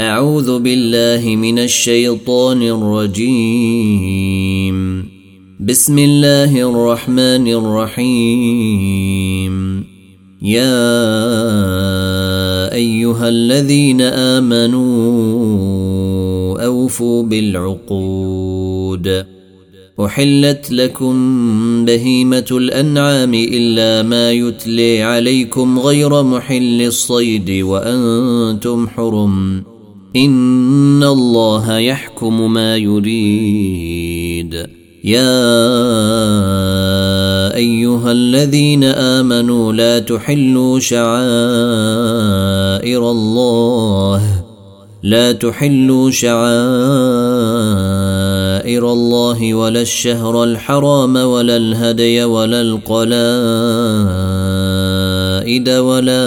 أعوذ بالله من الشيطان الرجيم. بسم الله الرحمن الرحيم. يا أيها الذين آمنوا أوفوا بالعقود. أحلت لكم بهيمة الأنعام إلا ما يتلي عليكم غير محل الصيد وأنتم حرم. إن الله يحكم ما يريد. يا أيها الذين آمنوا لا تحلوا شعائر الله. لا تحلوا شعائر الله ولا الشهر الحرام ولا الهدي ولا القلائد ولا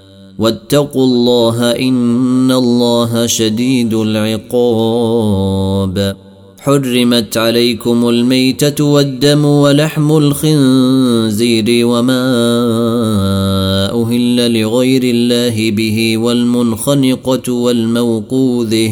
واتقوا الله إن الله شديد العقاب. حرمت عليكم الميتة والدم ولحم الخنزير وما أهل لغير الله به والمنخنقة والموقوذة.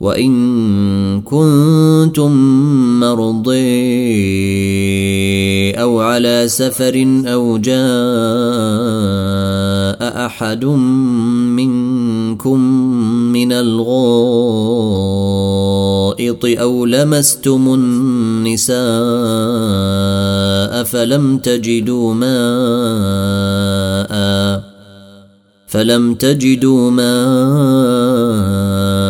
وإن كنتم مرضي أو على سفر أو جاء أحد منكم من الغائط أو لمستم النساء فلم تجدوا ماء فلم تجدوا ماء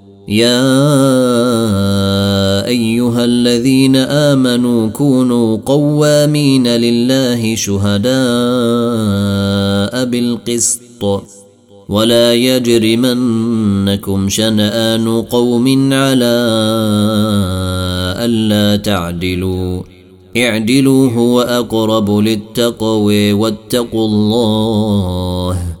يا أيها الذين آمنوا كونوا قوامين لله شهداء بالقسط. ولا يجرمنكم شنآن قوم على ألا تعدلوا. اعدلوا هو أقرب للتقوى واتقوا الله.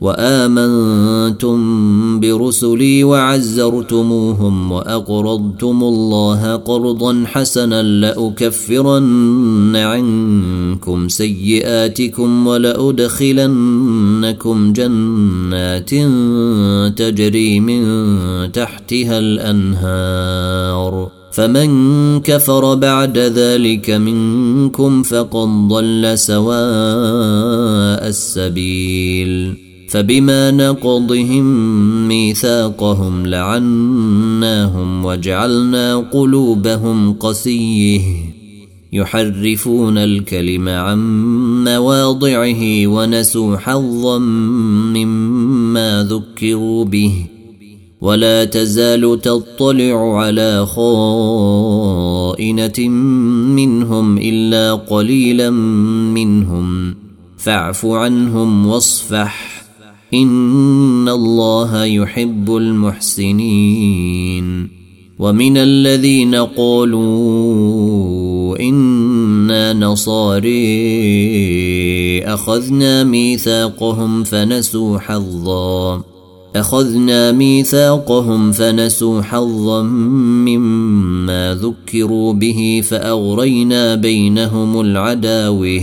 وآمنتم برسلي وعزرتموهم وأقرضتم الله قرضا حسنا لأكفرن عنكم سيئاتكم ولأدخلنكم جنات تجري من تحتها الأنهار فمن كفر بعد ذلك منكم فقد ضل سواء السبيل فبما نقضهم ميثاقهم لعناهم وجعلنا قلوبهم قسيه يحرفون الكلم عن مواضعه ونسوا حظا مما ذكروا به ولا تزال تطلع على خائنة منهم إلا قليلا منهم فاعف عنهم واصفح. ان الله يحب المحسنين ومن الذين قالوا أنا نصاري اخذنا ميثاقهم فنسوا حظا اخذنا ميثاقهم فنسوا حظا مما ذكروا به فاغرينا بينهم العداوه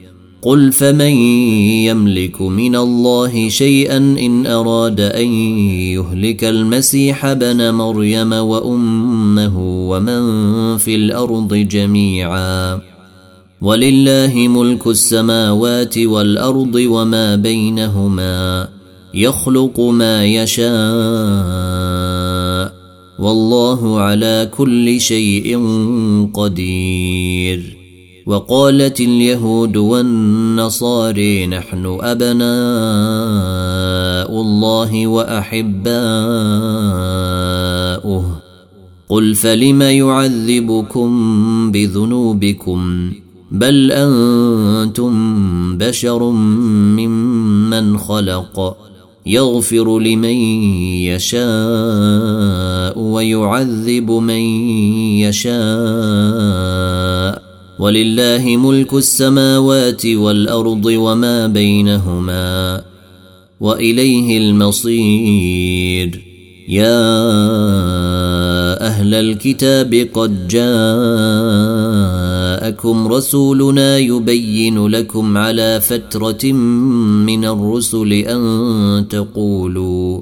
قل فمن يملك من الله شيئا ان اراد ان يهلك المسيح ابن مريم وامه ومن في الأرض جميعا ولله ملك السماوات والارض وما بينهما يخلق ما يشاء والله على كل شيء قدير وقالت اليهود والنصاري نحن أبناء الله وأحباؤه. قل فلم يعذبكم بذنوبكم؟ بل أنتم بشر ممن خلق. يغفر لمن يشاء ويعذب من يشاء. ولله ملك السماوات والأرض وما بينهما وإليه المصير. يا أهل الكتاب قد جاءكم رسولنا يبين لكم على فترة من الرسل أن تقولوا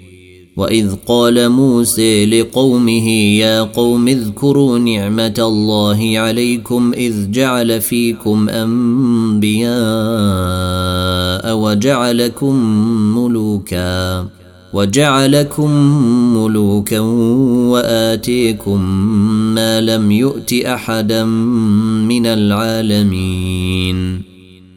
واذ قال موسى لقومه يا قوم اذكروا نعمه الله عليكم اذ جعل فيكم انبياء وجعلكم ملوكا وجعلكم ملوكا واتيكم ما لم يؤت احدا من العالمين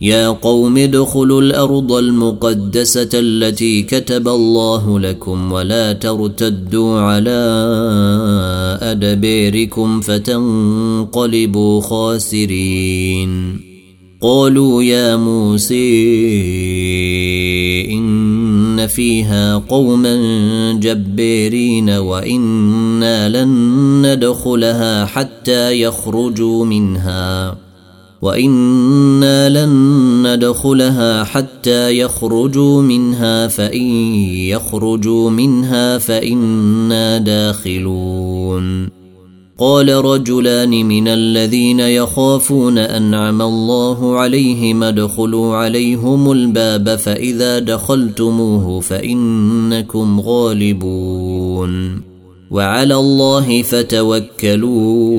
يا قوم ادخلوا الأرض المقدسة التي كتب الله لكم ولا ترتدوا على أدبيركم فتنقلبوا خاسرين. قالوا يا موسى إن فيها قوما جبارين وإنا لن ندخلها حتى يخرجوا منها. وإنا لن ندخلها حتى يخرجوا منها فإن يخرجوا منها فإنا داخلون قال رجلان من الذين يخافون انعم الله عليهم ادخلوا عليهم الباب فاذا دخلتموه فانكم غالبون وعلى الله فتوكلوا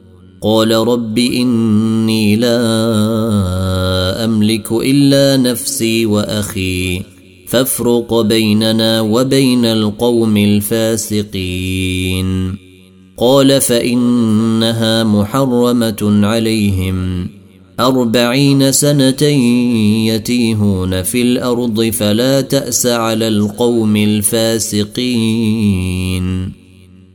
قال رب إني لا أملك إلا نفسي وأخي فافرق بيننا وبين القوم الفاسقين. قال فإنها محرمة عليهم أربعين سنة يتيهون في الأرض فلا تأس على القوم الفاسقين.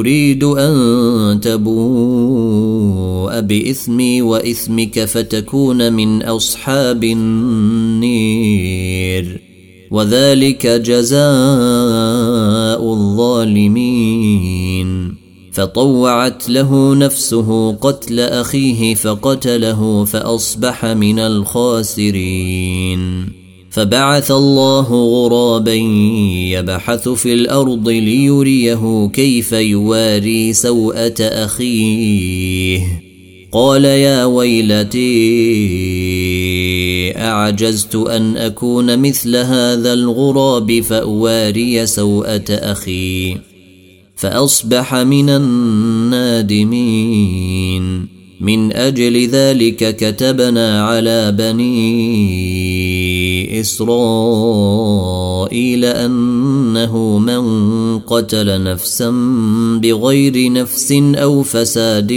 اريد أن تبوء بإثمي وإثمك فتكون من أصحاب النير. وذلك جزاء الظالمين. فطوعت له نفسه قتل أخيه فقتله فأصبح من الخاسرين. فبعث الله غرابا يبحث في الأرض ليريه كيف يواري سوءة أخيه. قال يا ويلتي أعجزت أن أكون مثل هذا الغراب فأواري سوءة أخي فأصبح من النادمين. من أجل ذلك كتبنا على بني إسرائيل أنه من قتل نفسا بغير نفس أو فساد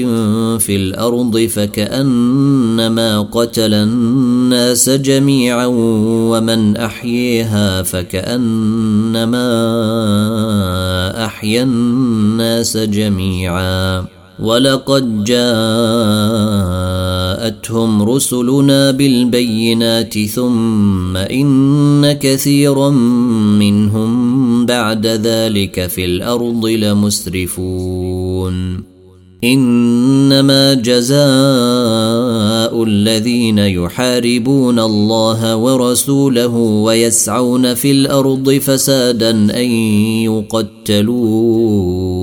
في الأرض فكأنما قتل الناس جميعا ومن أحييها فكأنما أحيا الناس جميعا. ولقد جاءتهم رسلنا بالبينات ثم ان كثيرا منهم بعد ذلك في الأرض لمسرفون انما جزاء الذين يحاربون الله ورسوله ويسعون في الأرض فسادا ان يقتلوا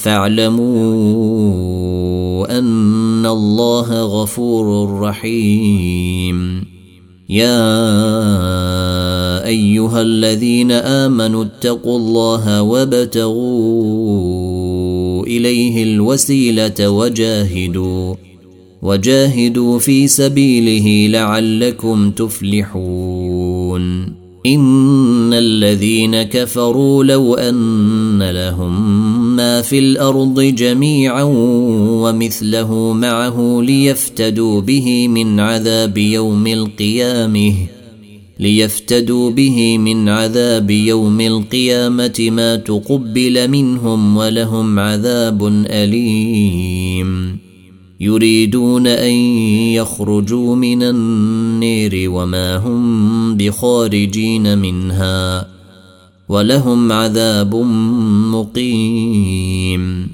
فاعلموا أن الله غفور رحيم. يا أيها الذين آمنوا اتقوا الله وابتغوا إليه الوسيلة وجاهدوا وجاهدوا في سبيله لعلكم تفلحون. إن الذين كفروا لو أن لهم ما في الأرض جميعا ومثله معه ليفتدوا به من عذاب يوم القيامة ليفتدوا به من عذاب يوم القيامة ما تقبل منهم ولهم عذاب أليم. يريدون أن يخرجوا من النير وما هم بخارجين منها. ولهم عذاب مقيم.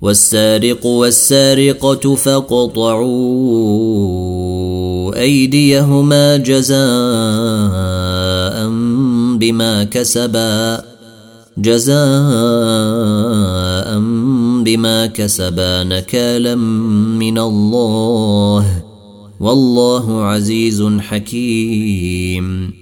والسارق والسارقة فاقطعوا أيديهما جزاء بما كسبا جزاء بما كسبا نكالا من الله. والله عزيز حكيم.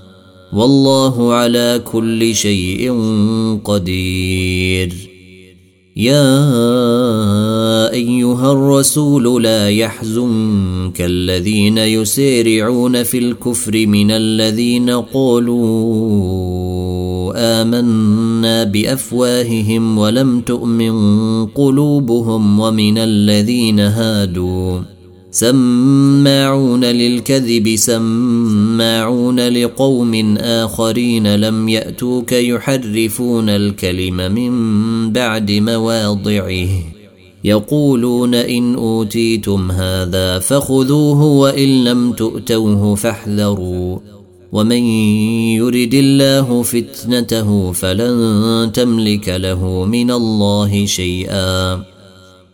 والله على كل شيء قدير. يا أيها الرسول لا يحزنك الذين يسارعون في الكفر من الذين قالوا آمنا بأفواههم ولم تؤمن قلوبهم ومن الذين هادوا. سماعون للكذب سماعون لقوم آخرين لم يأتوك يحرفون الكلم من بعد مواضعه. يقولون إن أوتيتم هذا فخذوه وإن لم تؤتوه فاحذروا. ومن يرد الله فتنته فلن تملك له من الله شيئا.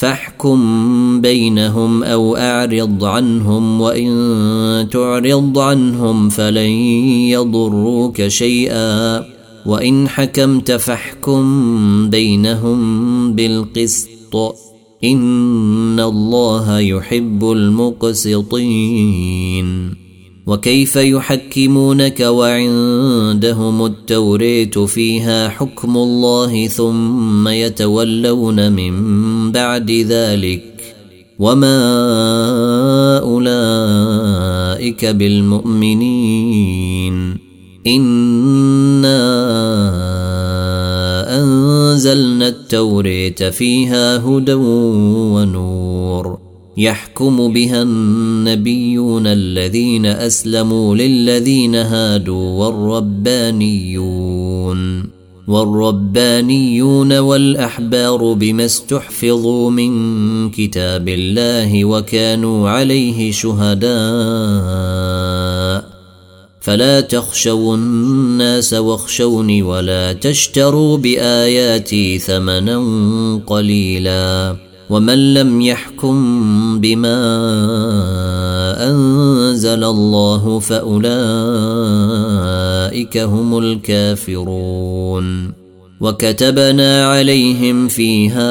فاحكم بينهم أو أعرض عنهم وإن تعرض عنهم فلن يضروك شيئا. وإن حكمت فاحكم بينهم بالقسط. إن الله يحب المقسطين. وكيف يحكمونك وعندهم التوريت فيها حكم الله ثم يتولون من بعد ذلك وما أولئك بالمؤمنين إنا أنزلنا التوريت فيها هدى ونور يحكم بها النبيون الذين أسلموا للذين هادوا والربانيون والربانيون والأحبار بما استحفظوا من كتاب الله وكانوا عليه شهداء. فلا تخشوا الناس واخشوني ولا تشتروا بآياتي ثمنا قليلا. ومن لم يحكم بما أنزل الله فأولئك هم الكافرون. وكتبنا عليهم فيها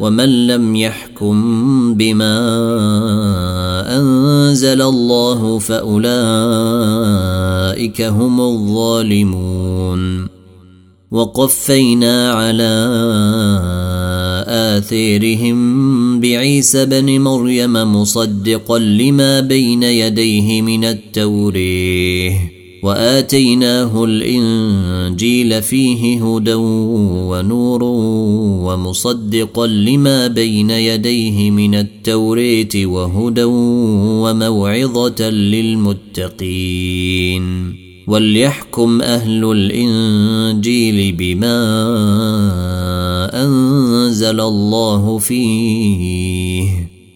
ومن لم يحكم بما أنزل الله فأولئك هم الظالمون. وقفينا على آثيرهم بعيسى بن مريم مصدقا لما بين يديه من التوريه. وآتيناه الإنجيل فيه هدى ونور ومصدقا لما بين يديه من التوريت وهدى وموعظة للمتقين وليحكم أهل الإنجيل بما أنزل الله فيه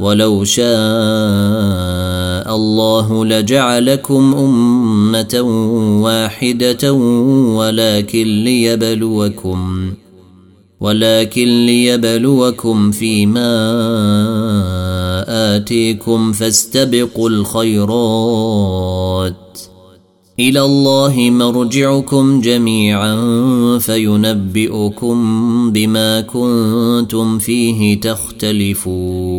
ولو شاء الله لجعلكم أمة واحدة ولكن ليبلوكم ولكن ليبلوكم فيما آتيكم فاستبقوا الخيرات. إلى الله مرجعكم جميعا فينبئكم بما كنتم فيه تختلفون.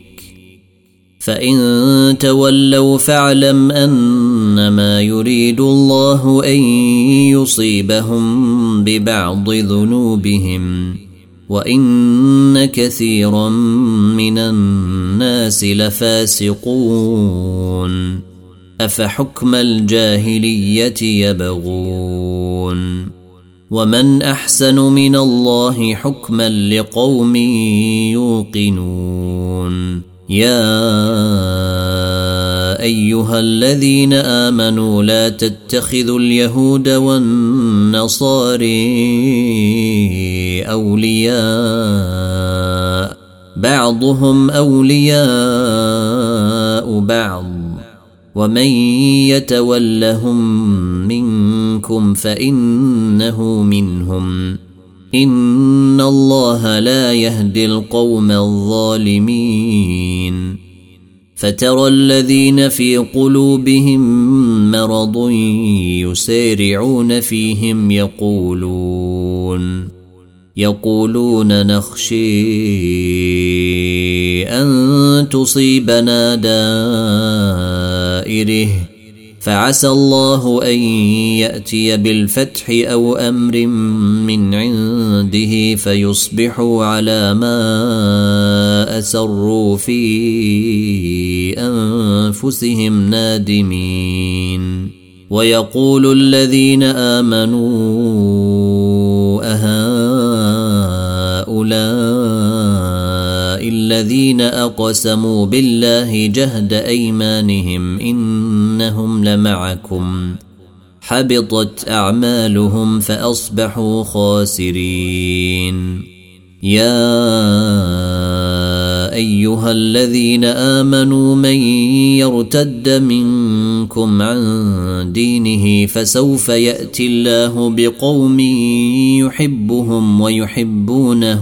فإن تولوا فاعلم أنما يريد الله أن يصيبهم ببعض ذنوبهم وإن كثيرا من الناس لفاسقون أفحكم الجاهلية يبغون ومن أحسن من الله حكما لقوم يوقنون يا أيها الذين آمنوا لا تتخذوا اليهود والنصاري أولياء بعضهم أولياء بعض. ومن يتولهم منكم فإنه منهم. ان الله لا يهدي القوم الظالمين فترى الذين في قلوبهم مرض يسارعون فيهم يقولون يقولون نخشي ان تصيبنا دائره فعسى الله أن يأتي بالفتح أو أمر من عنده فيصبحوا على ما أسروا في أنفسهم نادمين. ويقول الذين آمنوا أهؤلاء الذين أقسموا بالله جهد أيمانهم إنهم لمعكم. حبطت أعمالهم فأصبحوا خاسرين. يا أيها الذين آمنوا من يرتد منكم عن دينه فسوف يأتي الله بقوم يحبهم ويحبونه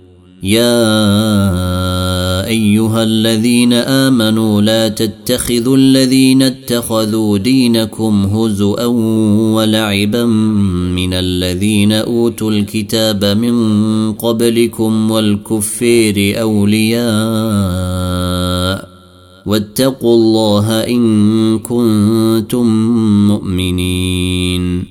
يا أيها الذين آمنوا لا تتخذوا الذين اتخذوا دينكم هزوا ولعبا من الذين أوتوا الكتاب من قبلكم والكفير أولياء واتقوا الله إن كنتم مؤمنين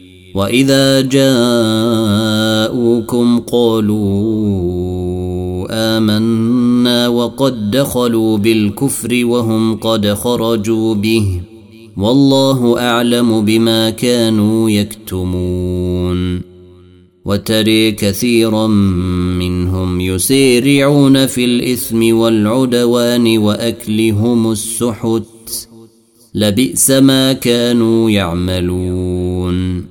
واذا جاءوكم قالوا امنا وقد دخلوا بالكفر وهم قد خرجوا به والله اعلم بما كانوا يكتمون وتري كثيرا منهم يسيرعون في الاثم والعدوان واكلهم السحت لبئس ما كانوا يعملون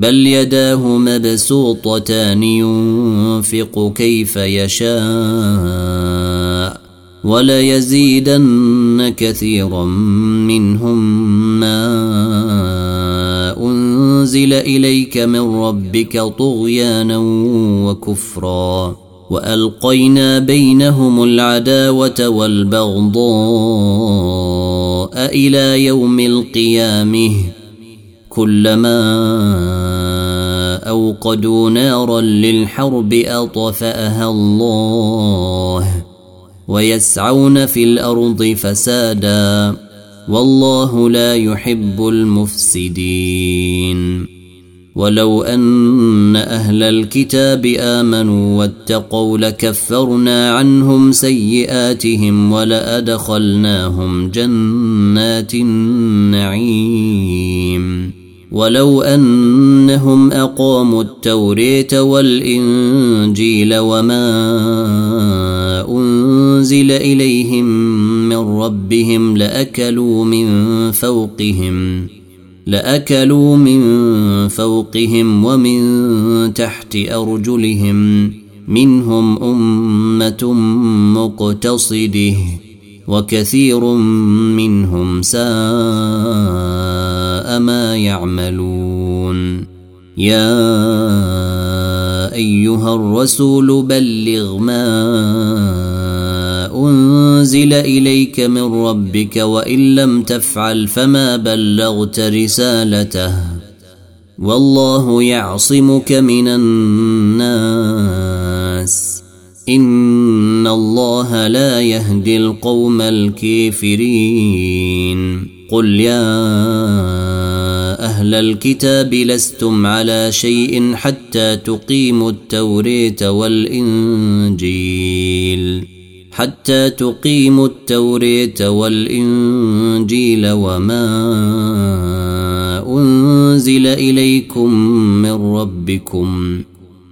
بل يداه مبسوطتان ينفق كيف يشاء وليزيدن كثيرا منهم ما أنزل إليك من ربك طغيانا وكفرا وألقينا بينهم العداوة والبغضاء إلى يوم القيامة كلما أوقدوا نارا للحرب أطفأها الله ويسعون في الأرض فسادا والله لا يحب المفسدين. ولو أن أهل الكتاب آمنوا واتقوا لكفرنا عنهم سيئاتهم ولأدخلناهم جنات النعيم. ولو أنهم أقاموا التوريت والإنجيل وما أنزل إليهم من ربهم لأكلوا من فوقهم لأكلوا من فوقهم ومن تحت أرجلهم منهم أمة مقتصده. وكثير منهم ساء ما يعملون. يا أيها الرسول بلغ ما أنزل إليك من ربك وإن لم تفعل فما بلغت رسالته. والله يعصمك من الناس. ان الله لا يهدي القوم الكافرين. قل يا أهل الكتاب لستم على شيء حتى تقيموا التوريت والانجيل. حتى تقيموا التوريت والانجيل وما انزل اليكم من ربكم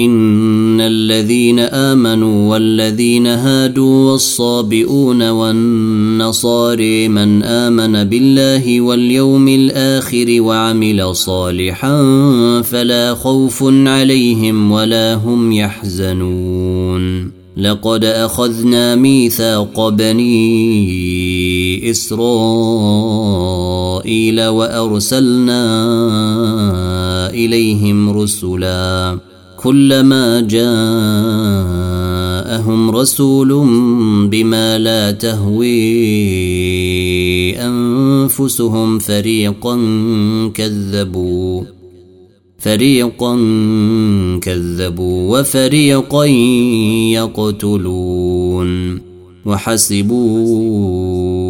إن الذين آمنوا والذين هادوا والصابئون والنصاري من آمن بالله واليوم الآخر وعمل صالحا فلا خوف عليهم ولا هم يحزنون. لقد أخذنا ميثاق بني إسرائيل وأرسلنا إليهم رسلا. كلما جاءهم رسول بما لا تهوي أنفسهم فريقا كذبوا فريقا كذبوا وفريقا يقتلون وحسبوا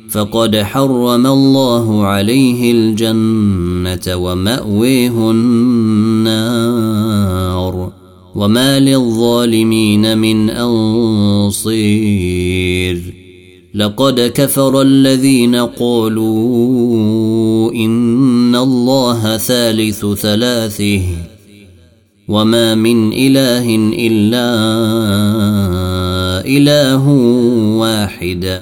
فقد حرم الله عليه الجنة ومأويه النار. وما للظالمين من أنصير. لقد كفر الذين قالوا إن الله ثالث ثلاثة. وما من إله إلا إله واحد.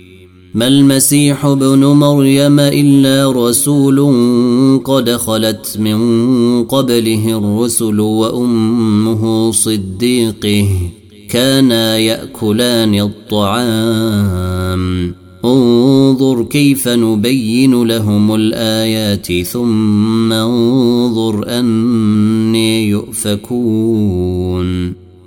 ما المسيح ابن مريم إلا رسول قد خلت من قبله الرسل وأمه صديقه كانا يأكلان الطعام. انظر كيف نبين لهم الآيات ثم انظر أني يؤفكون.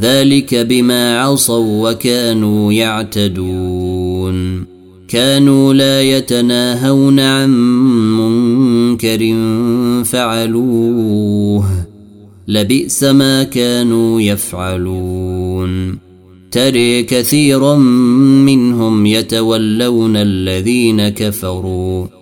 ذلك بما عصوا وكانوا يعتدون. كانوا لا يتناهون عن منكر فعلوه. لبئس ما كانوا يفعلون. تري كثيرا منهم يتولون الذين كفروا.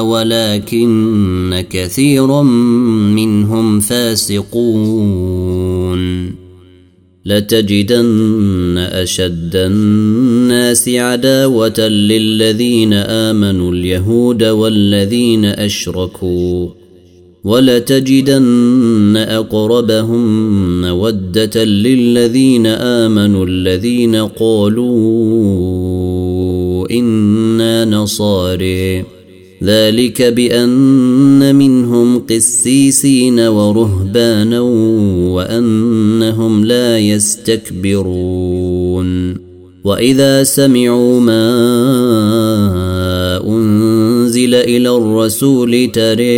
ولكن كثيرا منهم فاسقون. لتجدن أشد الناس عداوة للذين آمنوا اليهود والذين أشركوا. ولتجدن أقربهم مودة للذين آمنوا الذين قالوا إنا نصاري ذلك بأن منهم قسيسين ورهبانا وأنهم لا يستكبرون. وإذا سمعوا ما أنزل إلى الرسول تري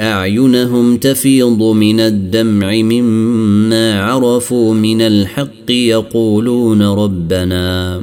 أعينهم تفيض من الدمع مما عرفوا من الحق يقولون ربنا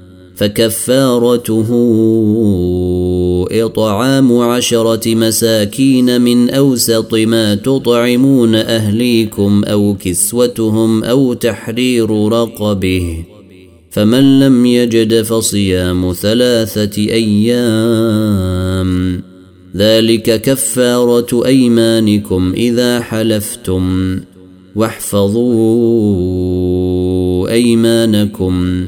فكفارته إطعام عشرة مساكين من أوسط ما تطعمون أهليكم أو كسوتهم أو تحرير رقبه فمن لم يجد فصيام ثلاثة أيام ذلك كفارة أيمانكم إذا حلفتم واحفظوا أيمانكم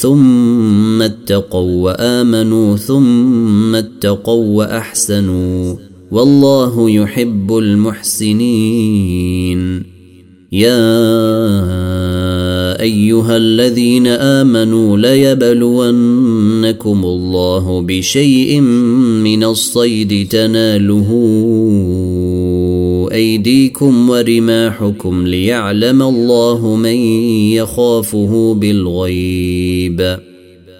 ثم اتقوا وآمنوا ثم اتقوا وأحسنوا والله يحب المحسنين. يا أيها الذين آمنوا ليبلونكم الله بشيء من الصيد تناله أيديكم ورماحكم ليعلم الله من يخافه بالغيب.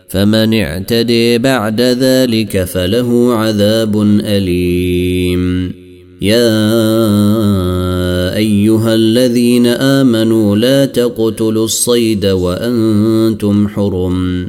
فمن اعتدي بعد ذلك فله عذاب أليم. يا أيها الذين آمنوا لا تقتلوا الصيد وأنتم حرم.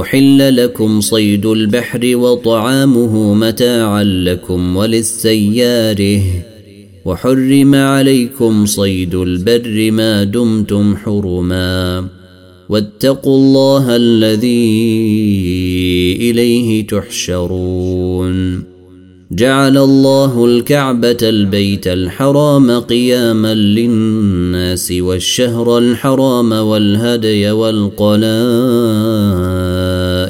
أحل لكم صيد البحر وطعامه متاعا لكم وللسيارة. وحرم عليكم صيد البر ما دمتم حرما. واتقوا الله الذي إليه تحشرون. جعل الله الكعبة البيت الحرام قياما للناس والشهر الحرام والهدي والقلائد.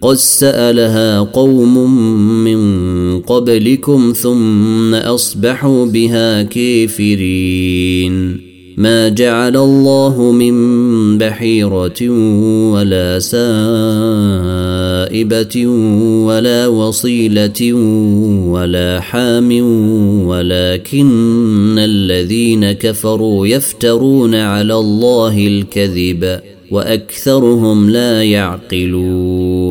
قد سالها قوم من قبلكم ثم اصبحوا بها كافرين ما جعل الله من بحيره ولا سائبه ولا وصيله ولا حام ولكن الذين كفروا يفترون على الله الكذب واكثرهم لا يعقلون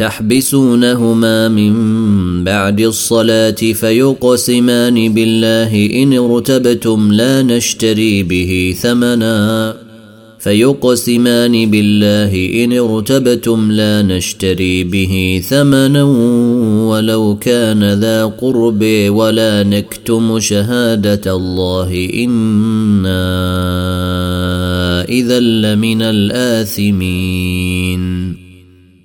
تحبسونهما من بعد الصلاة فيقسمان بالله إن ارتبتم لا نشتري به ثمنا فيقسمان بالله إن ارتبتم لا نشتري به ثمنا ولو كان ذا قرب ولا نكتم شهادة الله إنا إذا لمن الآثمين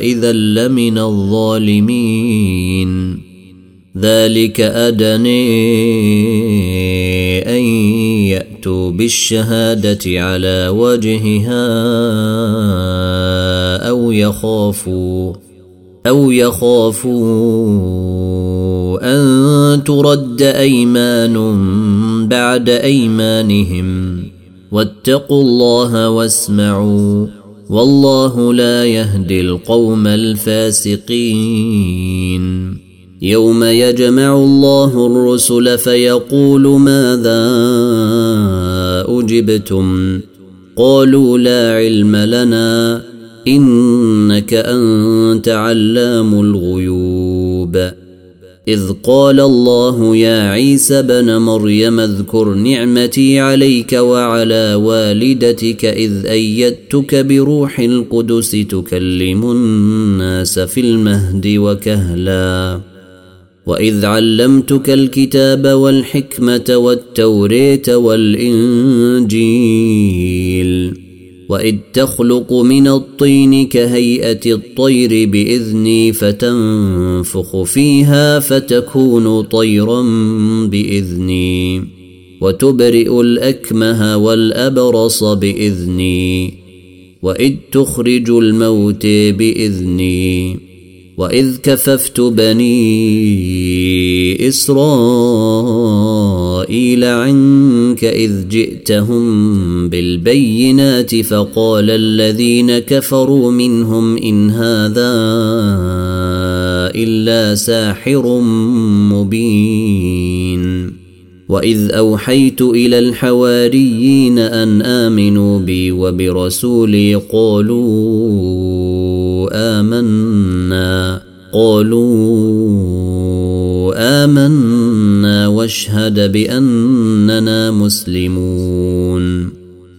إذا لمن الظالمين. ذلك أدني أن يأتوا بالشهادة على وجهها أو يخافوا أو يخافوا أن ترد أيمان بعد أيمانهم. واتقوا الله واسمعوا. والله لا يهدي القوم الفاسقين. يوم يجمع الله الرسل فيقول ماذا أجبتم؟ قالوا لا علم لنا إنك أنت علام الغيوب. إذ قال الله يا عيسى بن مريم اذكر نعمتي عليك وعلى والدتك إذ أيدتك بروح القدس تكلم الناس في المهد وكهلا. وإذ علمتك الكتاب والحكمة والتوريت والإنجيل. واذ تخلق من الطين كهيئه الطير باذني فتنفخ فيها فتكون طيرا باذني وتبرئ الاكمه والابرص باذني واذ تخرج الموت باذني واذ كففت بني اسرائيل عنك اذ جئتهم بالبينات فقال الذين كفروا منهم ان هذا الا ساحر مبين واذ اوحيت إلى الحواريين ان امنوا بي وبرسولي قالوا آمنا. قالوا آمنا واشهد بأننا مسلمون.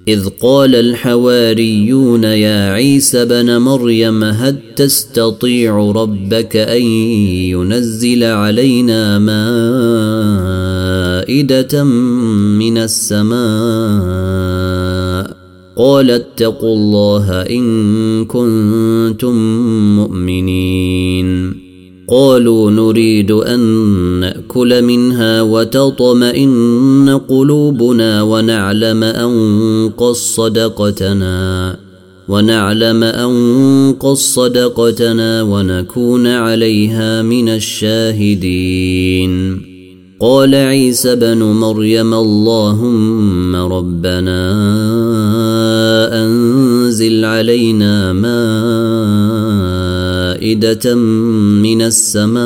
إذ قال الحواريون يا عيسى بن مريم هل تستطيع ربك أن ينزل علينا مائدة من السماء؟ قال اتقوا الله إن كنتم مؤمنين. قالوا نريد أن نأكل منها وتطمئن قلوبنا ونعلم أن قد صدقتنا ونعلم أن قد صدقتنا ونكون عليها من الشاهدين. قال عيسى بن مريم اللهم ربنا أنزل علينا مائدة من السماء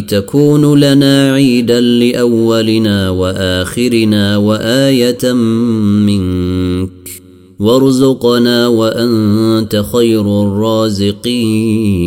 تكون لنا عيدا لأولنا وآخرنا وآية منك وارزقنا وأنت خير الرازقين